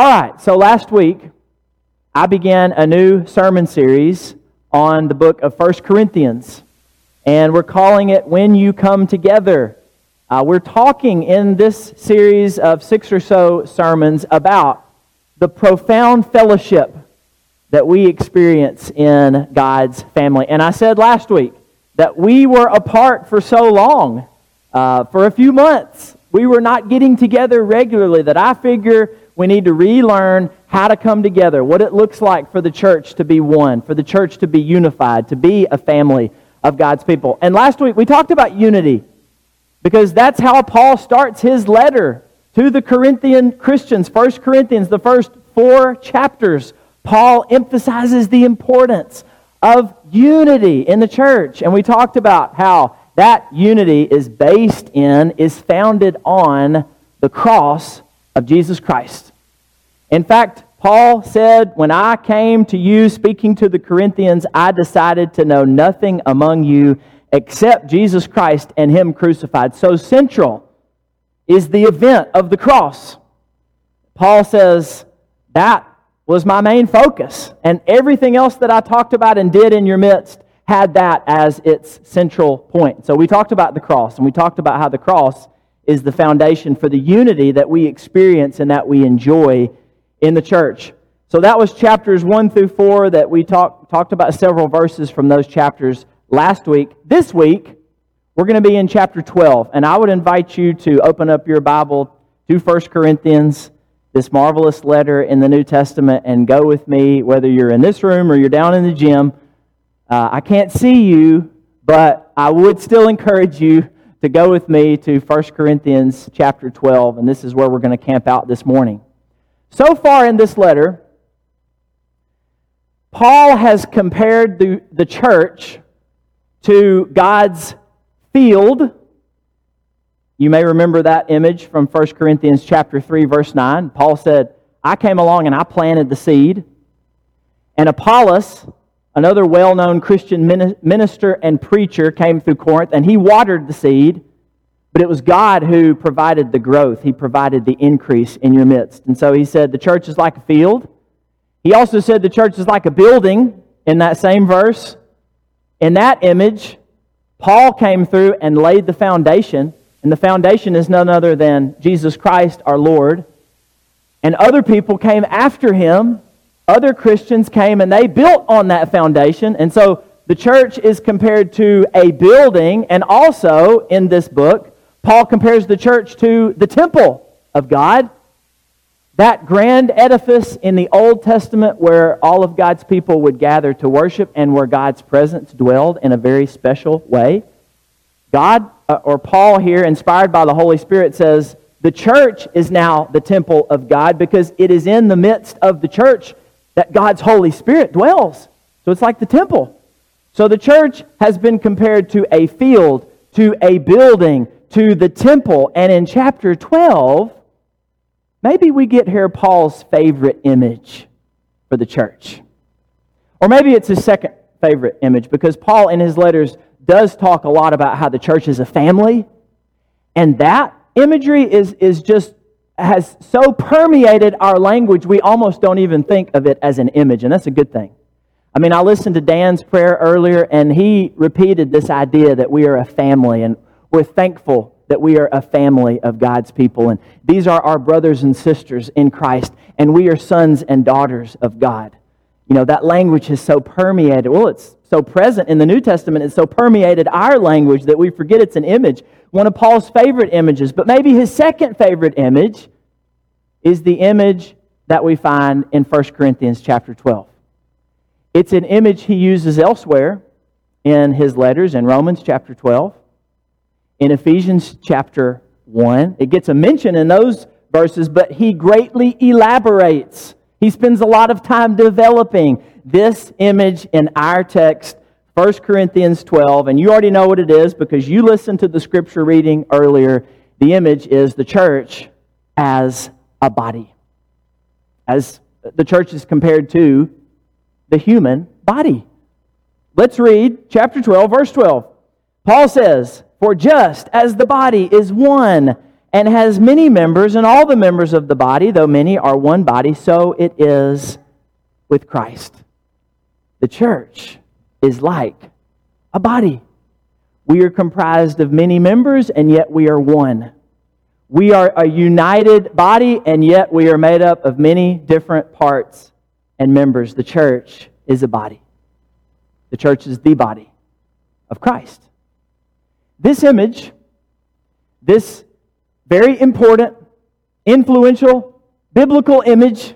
All right, so last week I began a new sermon series on the book of First Corinthians, and we're calling it When You Come Together. Uh, we're talking in this series of six or so sermons about the profound fellowship that we experience in God's family. And I said last week that we were apart for so long, uh, for a few months. We were not getting together regularly, that I figure we need to relearn how to come together, what it looks like for the church to be one, for the church to be unified, to be a family of God's people. And last week we talked about unity because that's how Paul starts his letter to the Corinthian Christians. First Corinthians, the first four chapters, Paul emphasizes the importance of unity in the church. And we talked about how that unity is based in, is founded on the cross of Jesus Christ. In fact, Paul said, When I came to you speaking to the Corinthians, I decided to know nothing among you except Jesus Christ and Him crucified. So central is the event of the cross. Paul says, That was my main focus. And everything else that I talked about and did in your midst had that as its central point. So we talked about the cross, and we talked about how the cross is the foundation for the unity that we experience and that we enjoy in the church. So that was chapters 1 through 4 that we talk, talked about several verses from those chapters last week. This week, we're going to be in chapter 12, and I would invite you to open up your Bible to 1 Corinthians, this marvelous letter in the New Testament, and go with me, whether you're in this room or you're down in the gym. Uh, I can't see you, but I would still encourage you to go with me to 1 Corinthians chapter 12, and this is where we're going to camp out this morning. So far in this letter, Paul has compared the, the church to God's field. You may remember that image from 1 Corinthians chapter 3 verse 9. Paul said, "I came along and I planted the seed, and Apollos, another well-known Christian minister and preacher came through Corinth and he watered the seed, but it was God who provided the growth. He provided the increase in your midst. And so he said the church is like a field. He also said the church is like a building in that same verse. In that image, Paul came through and laid the foundation. And the foundation is none other than Jesus Christ, our Lord. And other people came after him. Other Christians came and they built on that foundation. And so the church is compared to a building. And also in this book, Paul compares the church to the temple of God, that grand edifice in the Old Testament where all of God's people would gather to worship and where God's presence dwelled in a very special way. God, uh, or Paul here, inspired by the Holy Spirit, says the church is now the temple of God because it is in the midst of the church that God's Holy Spirit dwells. So it's like the temple. So the church has been compared to a field, to a building, to the temple. And in chapter 12, maybe we get here Paul's favorite image for the church. Or maybe it's his second favorite image because Paul in his letters does talk a lot about how the church is a family. And that imagery is, is just has so permeated our language we almost don't even think of it as an image, and that's a good thing. I mean, I listened to Dan's prayer earlier, and he repeated this idea that we are a family, and we're thankful that we are a family of God's people. And these are our brothers and sisters in Christ. And we are sons and daughters of God. You know, that language is so permeated. Well, it's so present in the New Testament. It's so permeated our language that we forget it's an image. One of Paul's favorite images. But maybe his second favorite image is the image that we find in 1 Corinthians chapter 12. It's an image he uses elsewhere in his letters in Romans chapter 12 in Ephesians chapter 1. It gets a mention in those verses, but he greatly elaborates. He spends a lot of time developing this image in our text, 1 Corinthians 12. And you already know what it is because you listened to the scripture reading earlier. The image is the church as a body, as the church is compared to the human body. Let's read chapter 12, verse 12. Paul says, for just as the body is one and has many members, and all the members of the body, though many, are one body, so it is with Christ. The church is like a body. We are comprised of many members, and yet we are one. We are a united body, and yet we are made up of many different parts and members. The church is a body. The church is the body of Christ. This image, this very important, influential, biblical image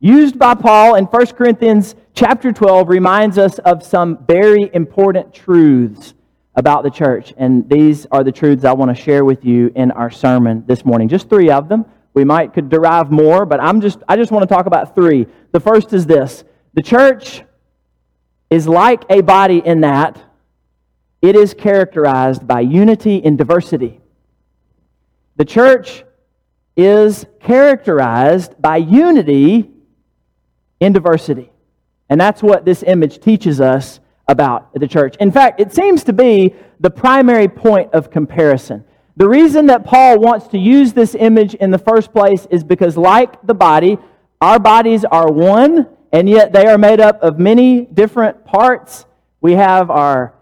used by Paul in 1 Corinthians chapter 12 reminds us of some very important truths about the church. And these are the truths I want to share with you in our sermon this morning. Just three of them. We might could derive more, but I'm just I just want to talk about three. The first is this. The church is like a body in that it is characterized by unity in diversity. The church is characterized by unity in diversity. And that's what this image teaches us about the church. In fact, it seems to be the primary point of comparison. The reason that Paul wants to use this image in the first place is because, like the body, our bodies are one, and yet they are made up of many different parts. We have our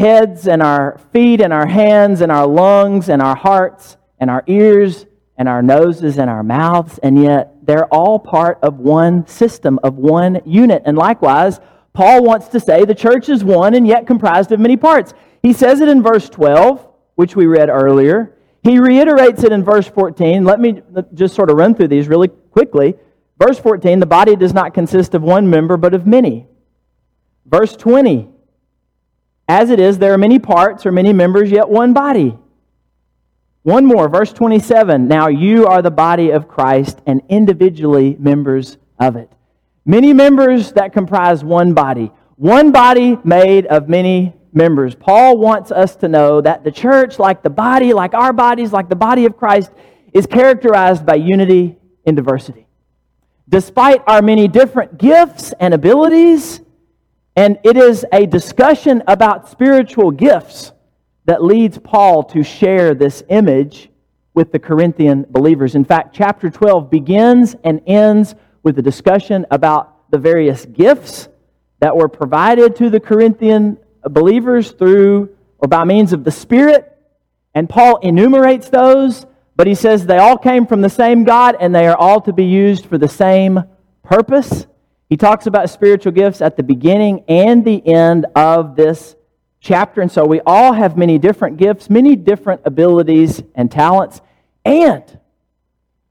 heads and our feet and our hands and our lungs and our hearts and our ears and our noses and our mouths, and yet they're all part of one system, of one unit. And likewise, Paul wants to say the church is one and yet comprised of many parts. He says it in verse 12, which we read earlier. He reiterates it in verse 14. Let me just sort of run through these really quickly. Verse 14, the body does not consist of one member, but of many. Verse 20, as it is, there are many parts or many members, yet one body. One more, verse 27. Now you are the body of Christ and individually members of it. Many members that comprise one body. One body made of many members. Paul wants us to know that the church, like the body, like our bodies, like the body of Christ, is characterized by unity in diversity. Despite our many different gifts and abilities, and it is a discussion about spiritual gifts that leads Paul to share this image with the Corinthian believers. In fact, chapter 12 begins and ends with a discussion about the various gifts that were provided to the Corinthian believers through or by means of the Spirit. And Paul enumerates those, but he says they all came from the same God and they are all to be used for the same purpose. He talks about spiritual gifts at the beginning and the end of this chapter. And so we all have many different gifts, many different abilities and talents. And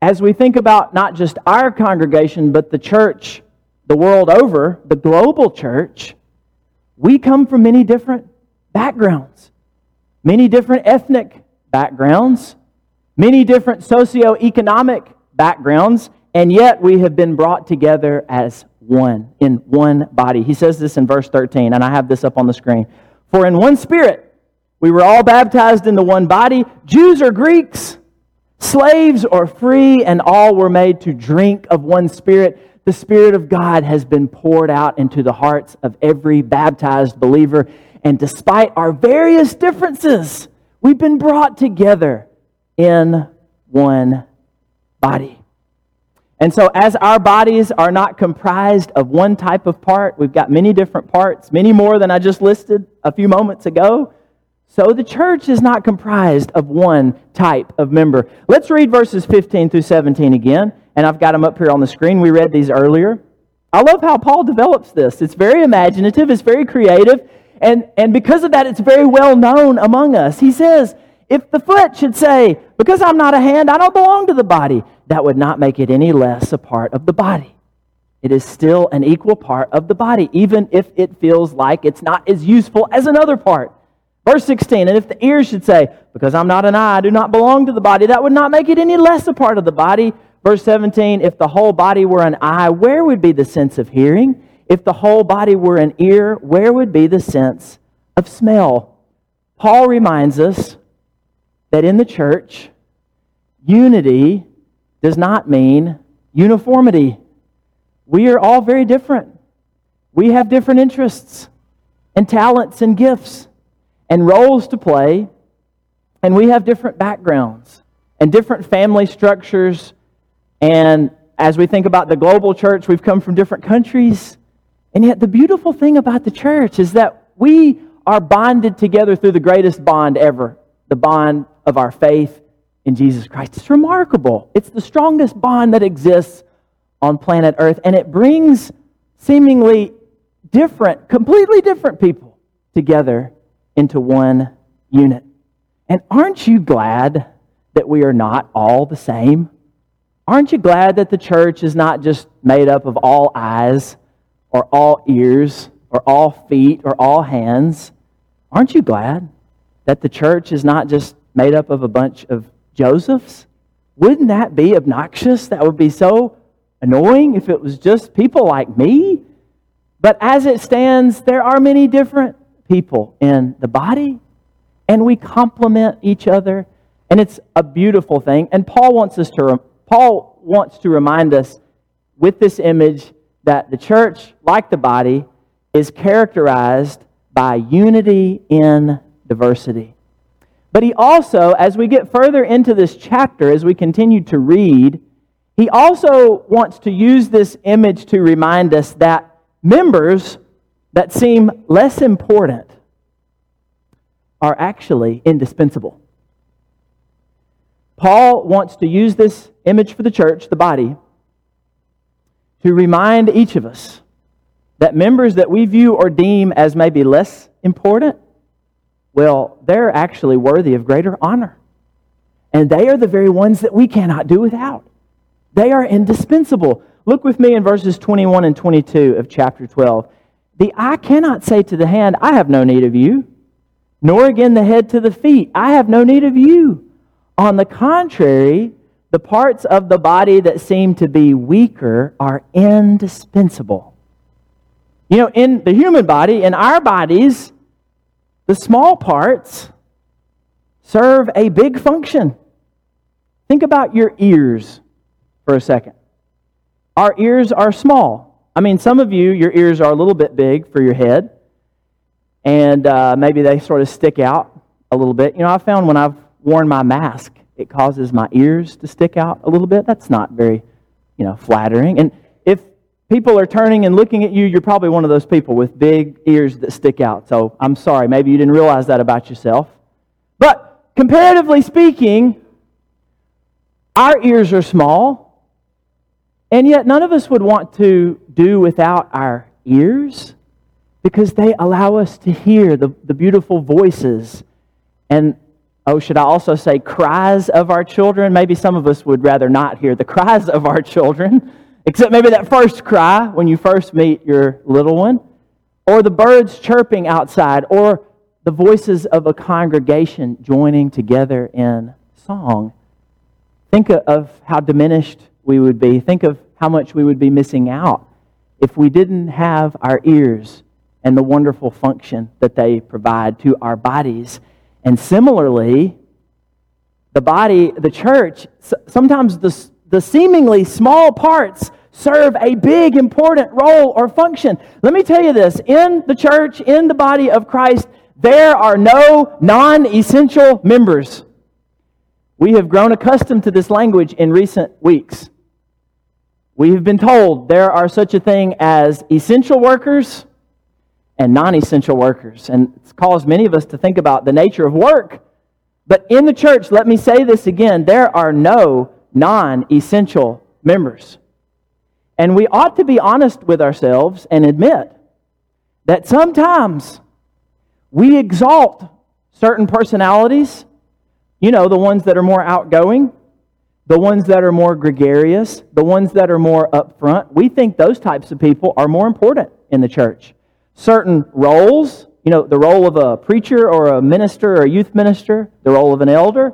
as we think about not just our congregation, but the church the world over, the global church, we come from many different backgrounds, many different ethnic backgrounds, many different socioeconomic backgrounds, and yet we have been brought together as one, in one body. He says this in verse 13, and I have this up on the screen. For in one spirit we were all baptized into one body, Jews or Greeks, slaves or free, and all were made to drink of one spirit. The Spirit of God has been poured out into the hearts of every baptized believer. And despite our various differences, we've been brought together in one body. And so, as our bodies are not comprised of one type of part, we've got many different parts, many more than I just listed a few moments ago. So, the church is not comprised of one type of member. Let's read verses 15 through 17 again, and I've got them up here on the screen. We read these earlier. I love how Paul develops this. It's very imaginative, it's very creative, and, and because of that, it's very well known among us. He says, If the foot should say, Because I'm not a hand, I don't belong to the body that would not make it any less a part of the body. It is still an equal part of the body, even if it feels like it's not as useful as another part. Verse 16, and if the ear should say, Because I'm not an eye, I do not belong to the body, that would not make it any less a part of the body. Verse 17, if the whole body were an eye, where would be the sense of hearing? If the whole body were an ear, where would be the sense of smell? Paul reminds us that in the church, unity does not mean uniformity. We are all very different. We have different interests and talents and gifts and roles to play, and we have different backgrounds and different family structures. And as we think about the global church, we've come from different countries. And yet, the beautiful thing about the church is that we are bonded together through the greatest bond ever the bond of our faith in Jesus Christ. It's remarkable. It's the strongest bond that exists on planet Earth, and it brings seemingly different, completely different people together into one unit. And aren't you glad that we are not all the same? Aren't you glad that the church is not just made up of all eyes or all ears or all feet or all hands? Aren't you glad that the church is not just made up of a bunch of Josephs? Wouldn't that be obnoxious? That would be so annoying if it was just people like me. But as it stands, there are many different people in the body, and we complement each other, and it's a beautiful thing. And Paul wants us to Paul wants to remind us with this image that the church, like the body, is characterized by unity in diversity. But he also, as we get further into this chapter, as we continue to read, he also wants to use this image to remind us that members that seem less important are actually indispensable. Paul wants to use this image for the church, the body, to remind each of us that members that we view or deem as maybe less important, well, they're actually worthy of greater honor. And they are the very ones that we cannot do without. They are indispensable. Look with me in verses 21 and 22 of chapter 12. The eye cannot say to the hand, I have no need of you, nor again the head to the feet, I have no need of you. On the contrary, the parts of the body that seem to be weaker are indispensable. You know, in the human body, in our bodies, the small parts serve a big function. Think about your ears for a second. Our ears are small. I mean, some of you, your ears are a little bit big for your head, and uh, maybe they sort of stick out a little bit. You know, I found when I've worn my mask, it causes my ears to stick out a little bit. That's not very, you know, flattering. And if people are turning and looking at you, you're probably one of those people with big ears that stick out. So I'm sorry, maybe you didn't realize that about yourself. But comparatively speaking, our ears are small, and yet none of us would want to do without our ears because they allow us to hear the, the beautiful voices and Oh, should I also say cries of our children? Maybe some of us would rather not hear the cries of our children, except maybe that first cry when you first meet your little one, or the birds chirping outside, or the voices of a congregation joining together in song. Think of how diminished we would be. Think of how much we would be missing out if we didn't have our ears and the wonderful function that they provide to our bodies and similarly, the body, the church, sometimes the, the seemingly small parts serve a big, important role or function. Let me tell you this in the church, in the body of Christ, there are no non essential members. We have grown accustomed to this language in recent weeks. We have been told there are such a thing as essential workers and non essential workers. And it's caused many of us to think about the nature of work. But in the church, let me say this again there are no non essential members. And we ought to be honest with ourselves and admit that sometimes we exalt certain personalities, you know, the ones that are more outgoing, the ones that are more gregarious, the ones that are more upfront. We think those types of people are more important in the church certain roles, you know, the role of a preacher or a minister or a youth minister, the role of an elder,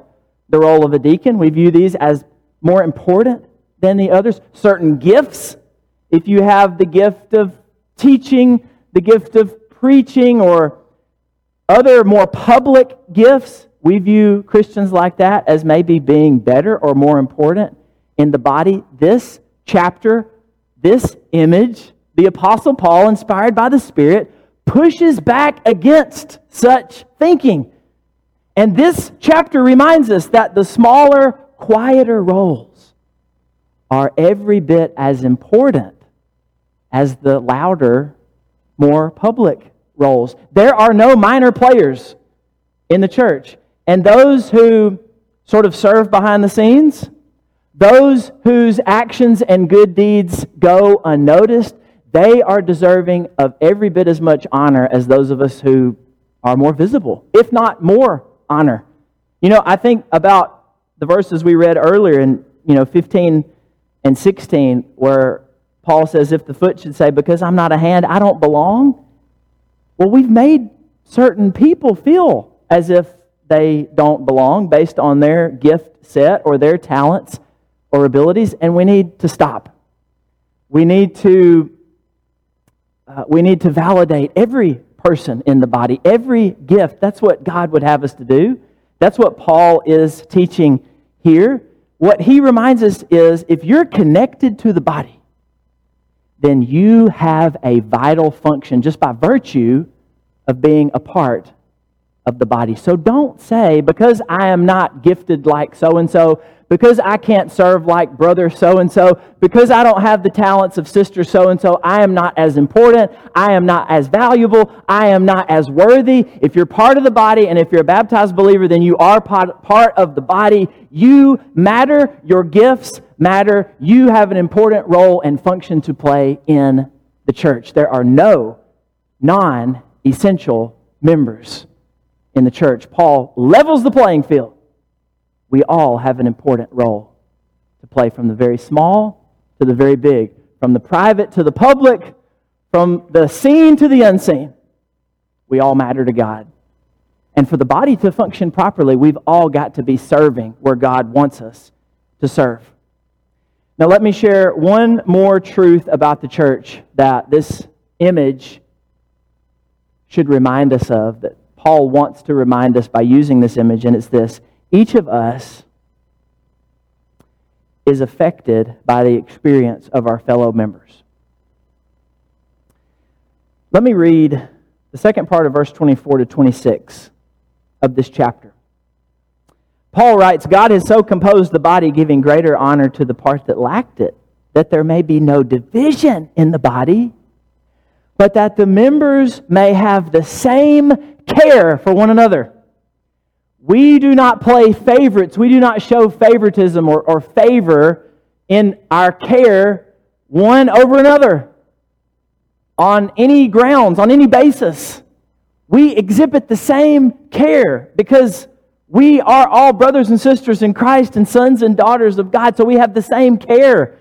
the role of a deacon. We view these as more important than the others. Certain gifts, if you have the gift of teaching, the gift of preaching, or other more public gifts, we view Christians like that as maybe being better or more important in the body. This chapter, this image, the Apostle Paul, inspired by the Spirit, pushes back against such thinking. And this chapter reminds us that the smaller quieter roles are every bit as important as the louder, more public roles. There are no minor players in the church. And those who sort of serve behind the scenes, those whose actions and good deeds go unnoticed, they are deserving of every bit as much honor as those of us who are more visible, if not more honor. You know, I think about the verses we read earlier in, you know, 15 and 16, where Paul says, If the foot should say, Because I'm not a hand, I don't belong. Well, we've made certain people feel as if they don't belong based on their gift set or their talents or abilities, and we need to stop. We need to uh, we need to validate every person in the body, every gift. That's what God would have us to do. That's what Paul is teaching here. What he reminds us is if you're connected to the body, then you have a vital function just by virtue of being a part of the body. So don't say, because I am not gifted like so and so, because I can't serve like brother so and so, because I don't have the talents of sister so and so, I am not as important, I am not as valuable, I am not as worthy. If you're part of the body and if you're a baptized believer, then you are part of the body. You matter, your gifts matter, you have an important role and function to play in the church. There are no non essential members in the church. Paul levels the playing field we all have an important role to play from the very small to the very big, from the private to the public, from the seen to the unseen. We all matter to God. And for the body to function properly, we've all got to be serving where God wants us to serve. Now, let me share one more truth about the church that this image should remind us of, that Paul wants to remind us by using this image, and it's this each of us is affected by the experience of our fellow members. Let me read the second part of verse 24 to 26 of this chapter. Paul writes God has so composed the body, giving greater honor to the part that lacked it, that there may be no division in the body, but that the members may have the same care for one another. We do not play favorites. We do not show favoritism or, or favor in our care one over another on any grounds, on any basis. We exhibit the same care because we are all brothers and sisters in Christ and sons and daughters of God, so we have the same care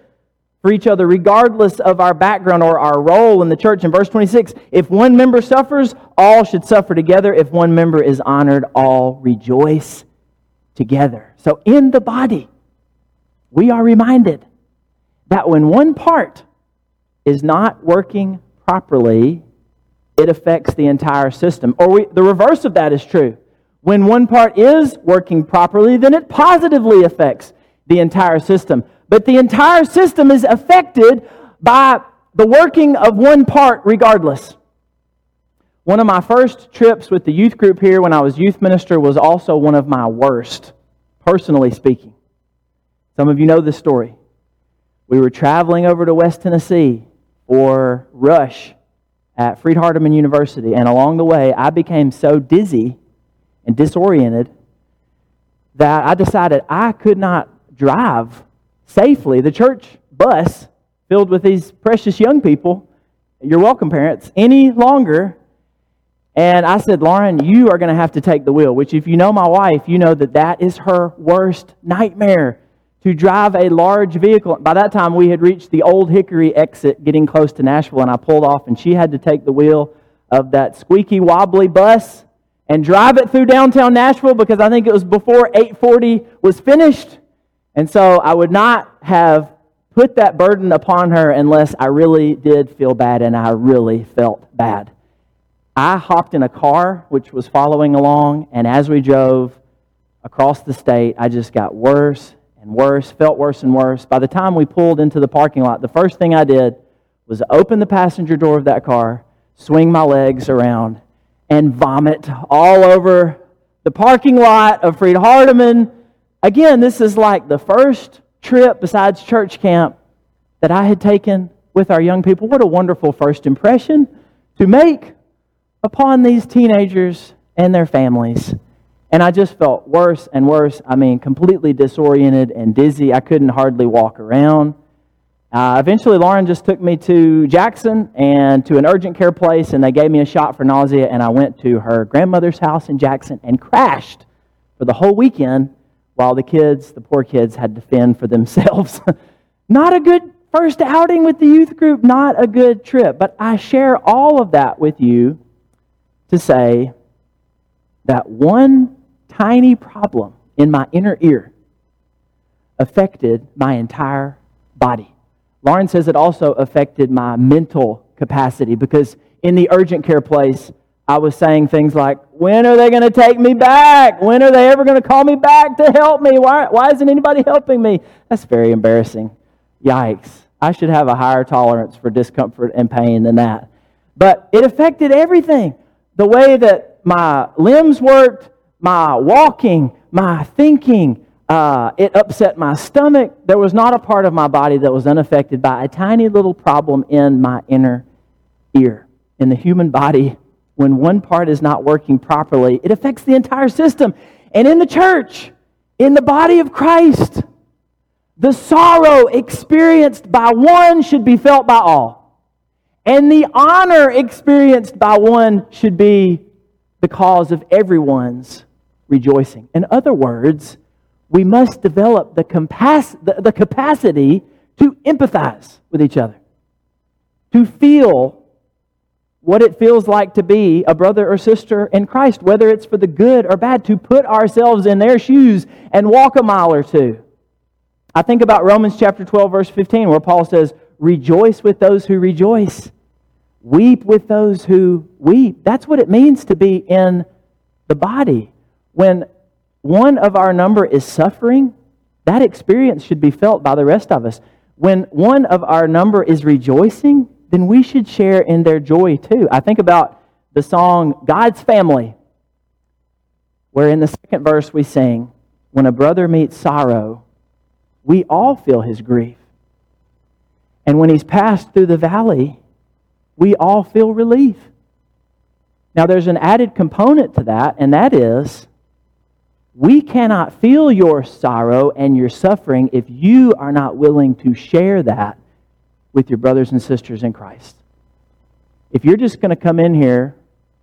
for each other, regardless of our background or our role in the church. In verse 26, if one member suffers, all should suffer together. If one member is honored, all rejoice together. So in the body, we are reminded that when one part is not working properly, it affects the entire system. Or we, the reverse of that is true. When one part is working properly, then it positively affects the entire system. But the entire system is affected by the working of one part regardless. One of my first trips with the youth group here when I was youth minister was also one of my worst, personally speaking. Some of you know this story. We were traveling over to West Tennessee for Rush at Freed Hardeman University, and along the way, I became so dizzy and disoriented that I decided I could not drive safely. The church bus filled with these precious young people, you're welcome, parents, any longer. And I said, Lauren, you are going to have to take the wheel, which, if you know my wife, you know that that is her worst nightmare to drive a large vehicle. By that time, we had reached the Old Hickory exit getting close to Nashville, and I pulled off, and she had to take the wheel of that squeaky, wobbly bus and drive it through downtown Nashville because I think it was before 840 was finished. And so I would not have put that burden upon her unless I really did feel bad and I really felt bad. I hopped in a car which was following along, and as we drove across the state, I just got worse and worse, felt worse and worse. By the time we pulled into the parking lot, the first thing I did was open the passenger door of that car, swing my legs around, and vomit all over the parking lot of Freed Hardeman again, this is like the first trip besides church camp that I had taken with our young people. What a wonderful first impression to make upon these teenagers and their families. And I just felt worse and worse. I mean, completely disoriented and dizzy. I couldn't hardly walk around. Uh, eventually, Lauren just took me to Jackson and to an urgent care place, and they gave me a shot for nausea. And I went to her grandmother's house in Jackson and crashed for the whole weekend while the kids, the poor kids, had to fend for themselves. not a good first outing with the youth group, not a good trip. But I share all of that with you to say that one tiny problem in my inner ear affected my entire body. Lauren says it also affected my mental capacity because in the urgent care place, I was saying things like, When are they going to take me back? When are they ever going to call me back to help me? Why, why isn't anybody helping me? That's very embarrassing. Yikes. I should have a higher tolerance for discomfort and pain than that. But it affected everything the way that my limbs worked, my walking, my thinking. Uh, it upset my stomach. There was not a part of my body that was unaffected by a tiny little problem in my inner ear. In the human body, when one part is not working properly, it affects the entire system. And in the church, in the body of Christ, the sorrow experienced by one should be felt by all. And the honor experienced by one should be the cause of everyone's rejoicing. In other words, we must develop the, capac- the, the capacity to empathize with each other, to feel what it feels like to be a brother or sister in Christ, whether it's for the good or bad, to put ourselves in their shoes and walk a mile or two. I think about Romans chapter 12, verse 15, where Paul says, Rejoice with those who rejoice Weep with those who weep. That's what it means to be in the body. When one of our number is suffering, that experience should be felt by the rest of us. When one of our number is rejoicing, then we should share in their joy too. I think about the song God's Family, where in the second verse we sing, When a brother meets sorrow, we all feel his grief. And when he's passed through the valley, we all feel relief. Now, there's an added component to that, and that is we cannot feel your sorrow and your suffering if you are not willing to share that with your brothers and sisters in Christ. If you're just going to come in here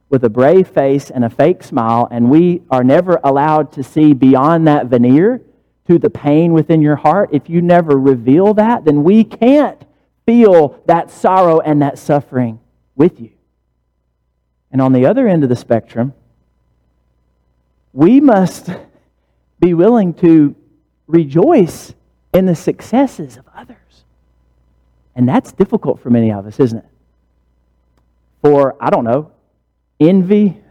with a brave face and a fake smile, and we are never allowed to see beyond that veneer to the pain within your heart, if you never reveal that, then we can't feel that sorrow and that suffering with you. And on the other end of the spectrum, we must be willing to rejoice in the successes of others. And that's difficult for many of us, isn't it? For, I don't know, envy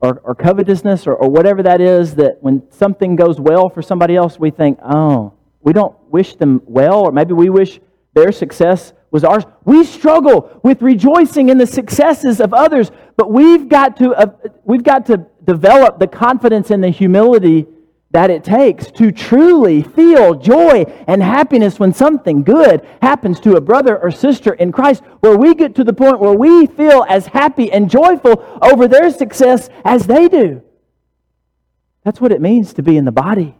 or, or covetousness or, or whatever that is, that when something goes well for somebody else, we think, oh, we don't wish them well, or maybe we wish their success was ours. We struggle with rejoicing in the successes of others, but we've got to, uh, we've got to develop the confidence and the humility that it takes to truly feel joy and happiness when something good happens to a brother or sister in Christ, where we get to the point where we feel as happy and joyful over their success as they do. That's what it means to be in the body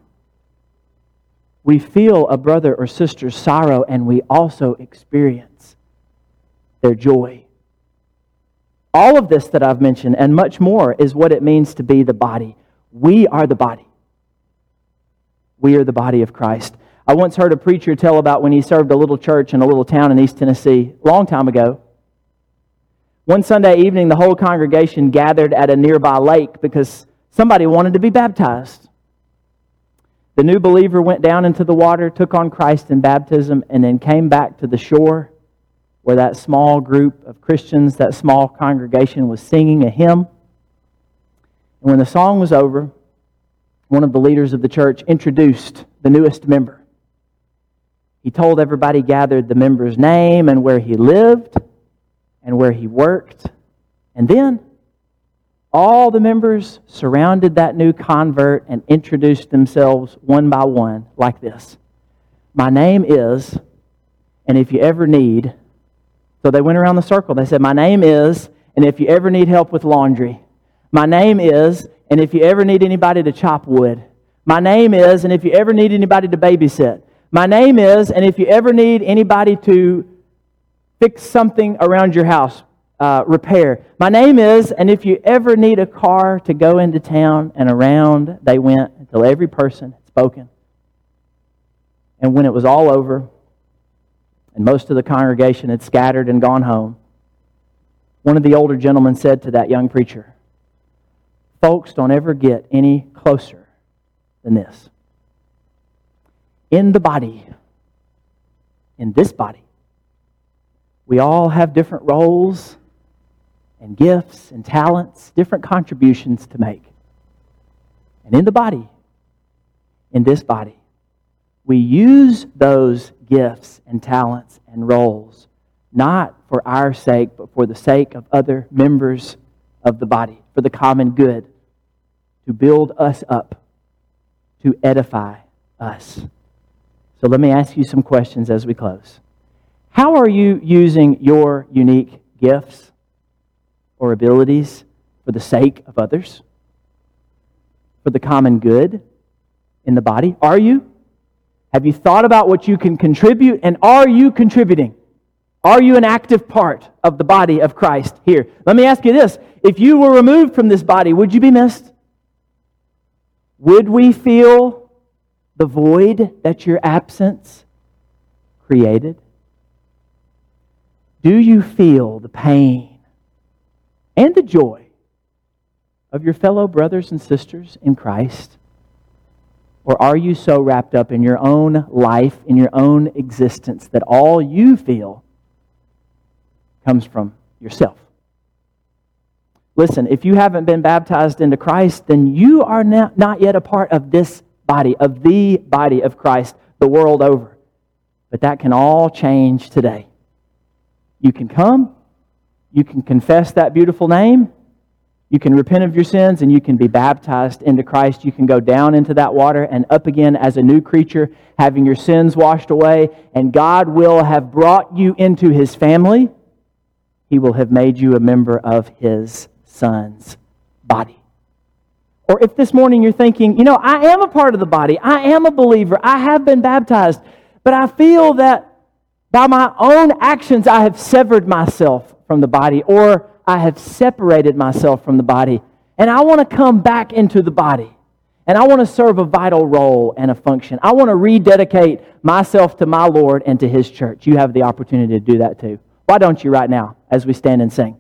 we feel a brother or sister's sorrow and we also experience their joy. All of this that I've mentioned and much more is what it means to be the body. We are the body. We are the body of Christ. I once heard a preacher tell about when he served a little church in a little town in East Tennessee, a long time ago. One Sunday evening, the whole congregation gathered at a nearby lake because somebody wanted to be baptized. The new believer went down into the water, took on Christ in baptism, and then came back to the shore where that small group of Christians, that small congregation, was singing a hymn. And when the song was over, one of the leaders of the church introduced the newest member. He told everybody gathered the member's name and where he lived and where he worked. And then all the members surrounded that new convert and introduced themselves one by one like this My name is, and if you ever need, so they went around the circle. They said, My name is, and if you ever need help with laundry, my name is, and if you ever need anybody to chop wood, my name is, and if you ever need anybody to babysit, my name is, and if you ever need anybody to fix something around your house, uh, repair. My name is, and if you ever need a car to go into town and around, they went until every person had spoken. And when it was all over, and most of the congregation had scattered and gone home, one of the older gentlemen said to that young preacher, Folks don't ever get any closer than this. In the body, in this body, we all have different roles and gifts and talents, different contributions to make. And in the body, in this body, we use those gifts and talents and roles not for our sake, but for the sake of other members of the body, for the common good, to build us up, to edify us. So let me ask you some questions as we close. How are you using your unique gifts or abilities for the sake of others, for the common good in the body? Are you? Have you thought about what you can contribute, and are you contributing? Are you an active part of the body of Christ here? Let me ask you this if you were removed from this body, would you be missed? Would we feel the void that your absence created? Do you feel the pain and the joy of your fellow brothers and sisters in Christ? Or are you so wrapped up in your own life, in your own existence, that all you feel comes from yourself? Listen, if you haven't been baptized into Christ, then you are not yet a part of this body, of the body of Christ, the world over. But that can all change today. You can come you can confess that beautiful name. You can repent of your sins and you can be baptized into Christ. You can go down into that water and up again as a new creature, having your sins washed away. And God will have brought you into his family. He will have made you a member of his son's body. Or if this morning you're thinking, you know, I am a part of the body, I am a believer, I have been baptized, but I feel that by my own actions I have severed myself from the body, or I have separated myself from the body, and I want to come back into the body. And I want to serve a vital role and a function. I want to rededicate myself to my Lord and to His church. You have the opportunity to do that too. Why don't you right now as we stand and sing?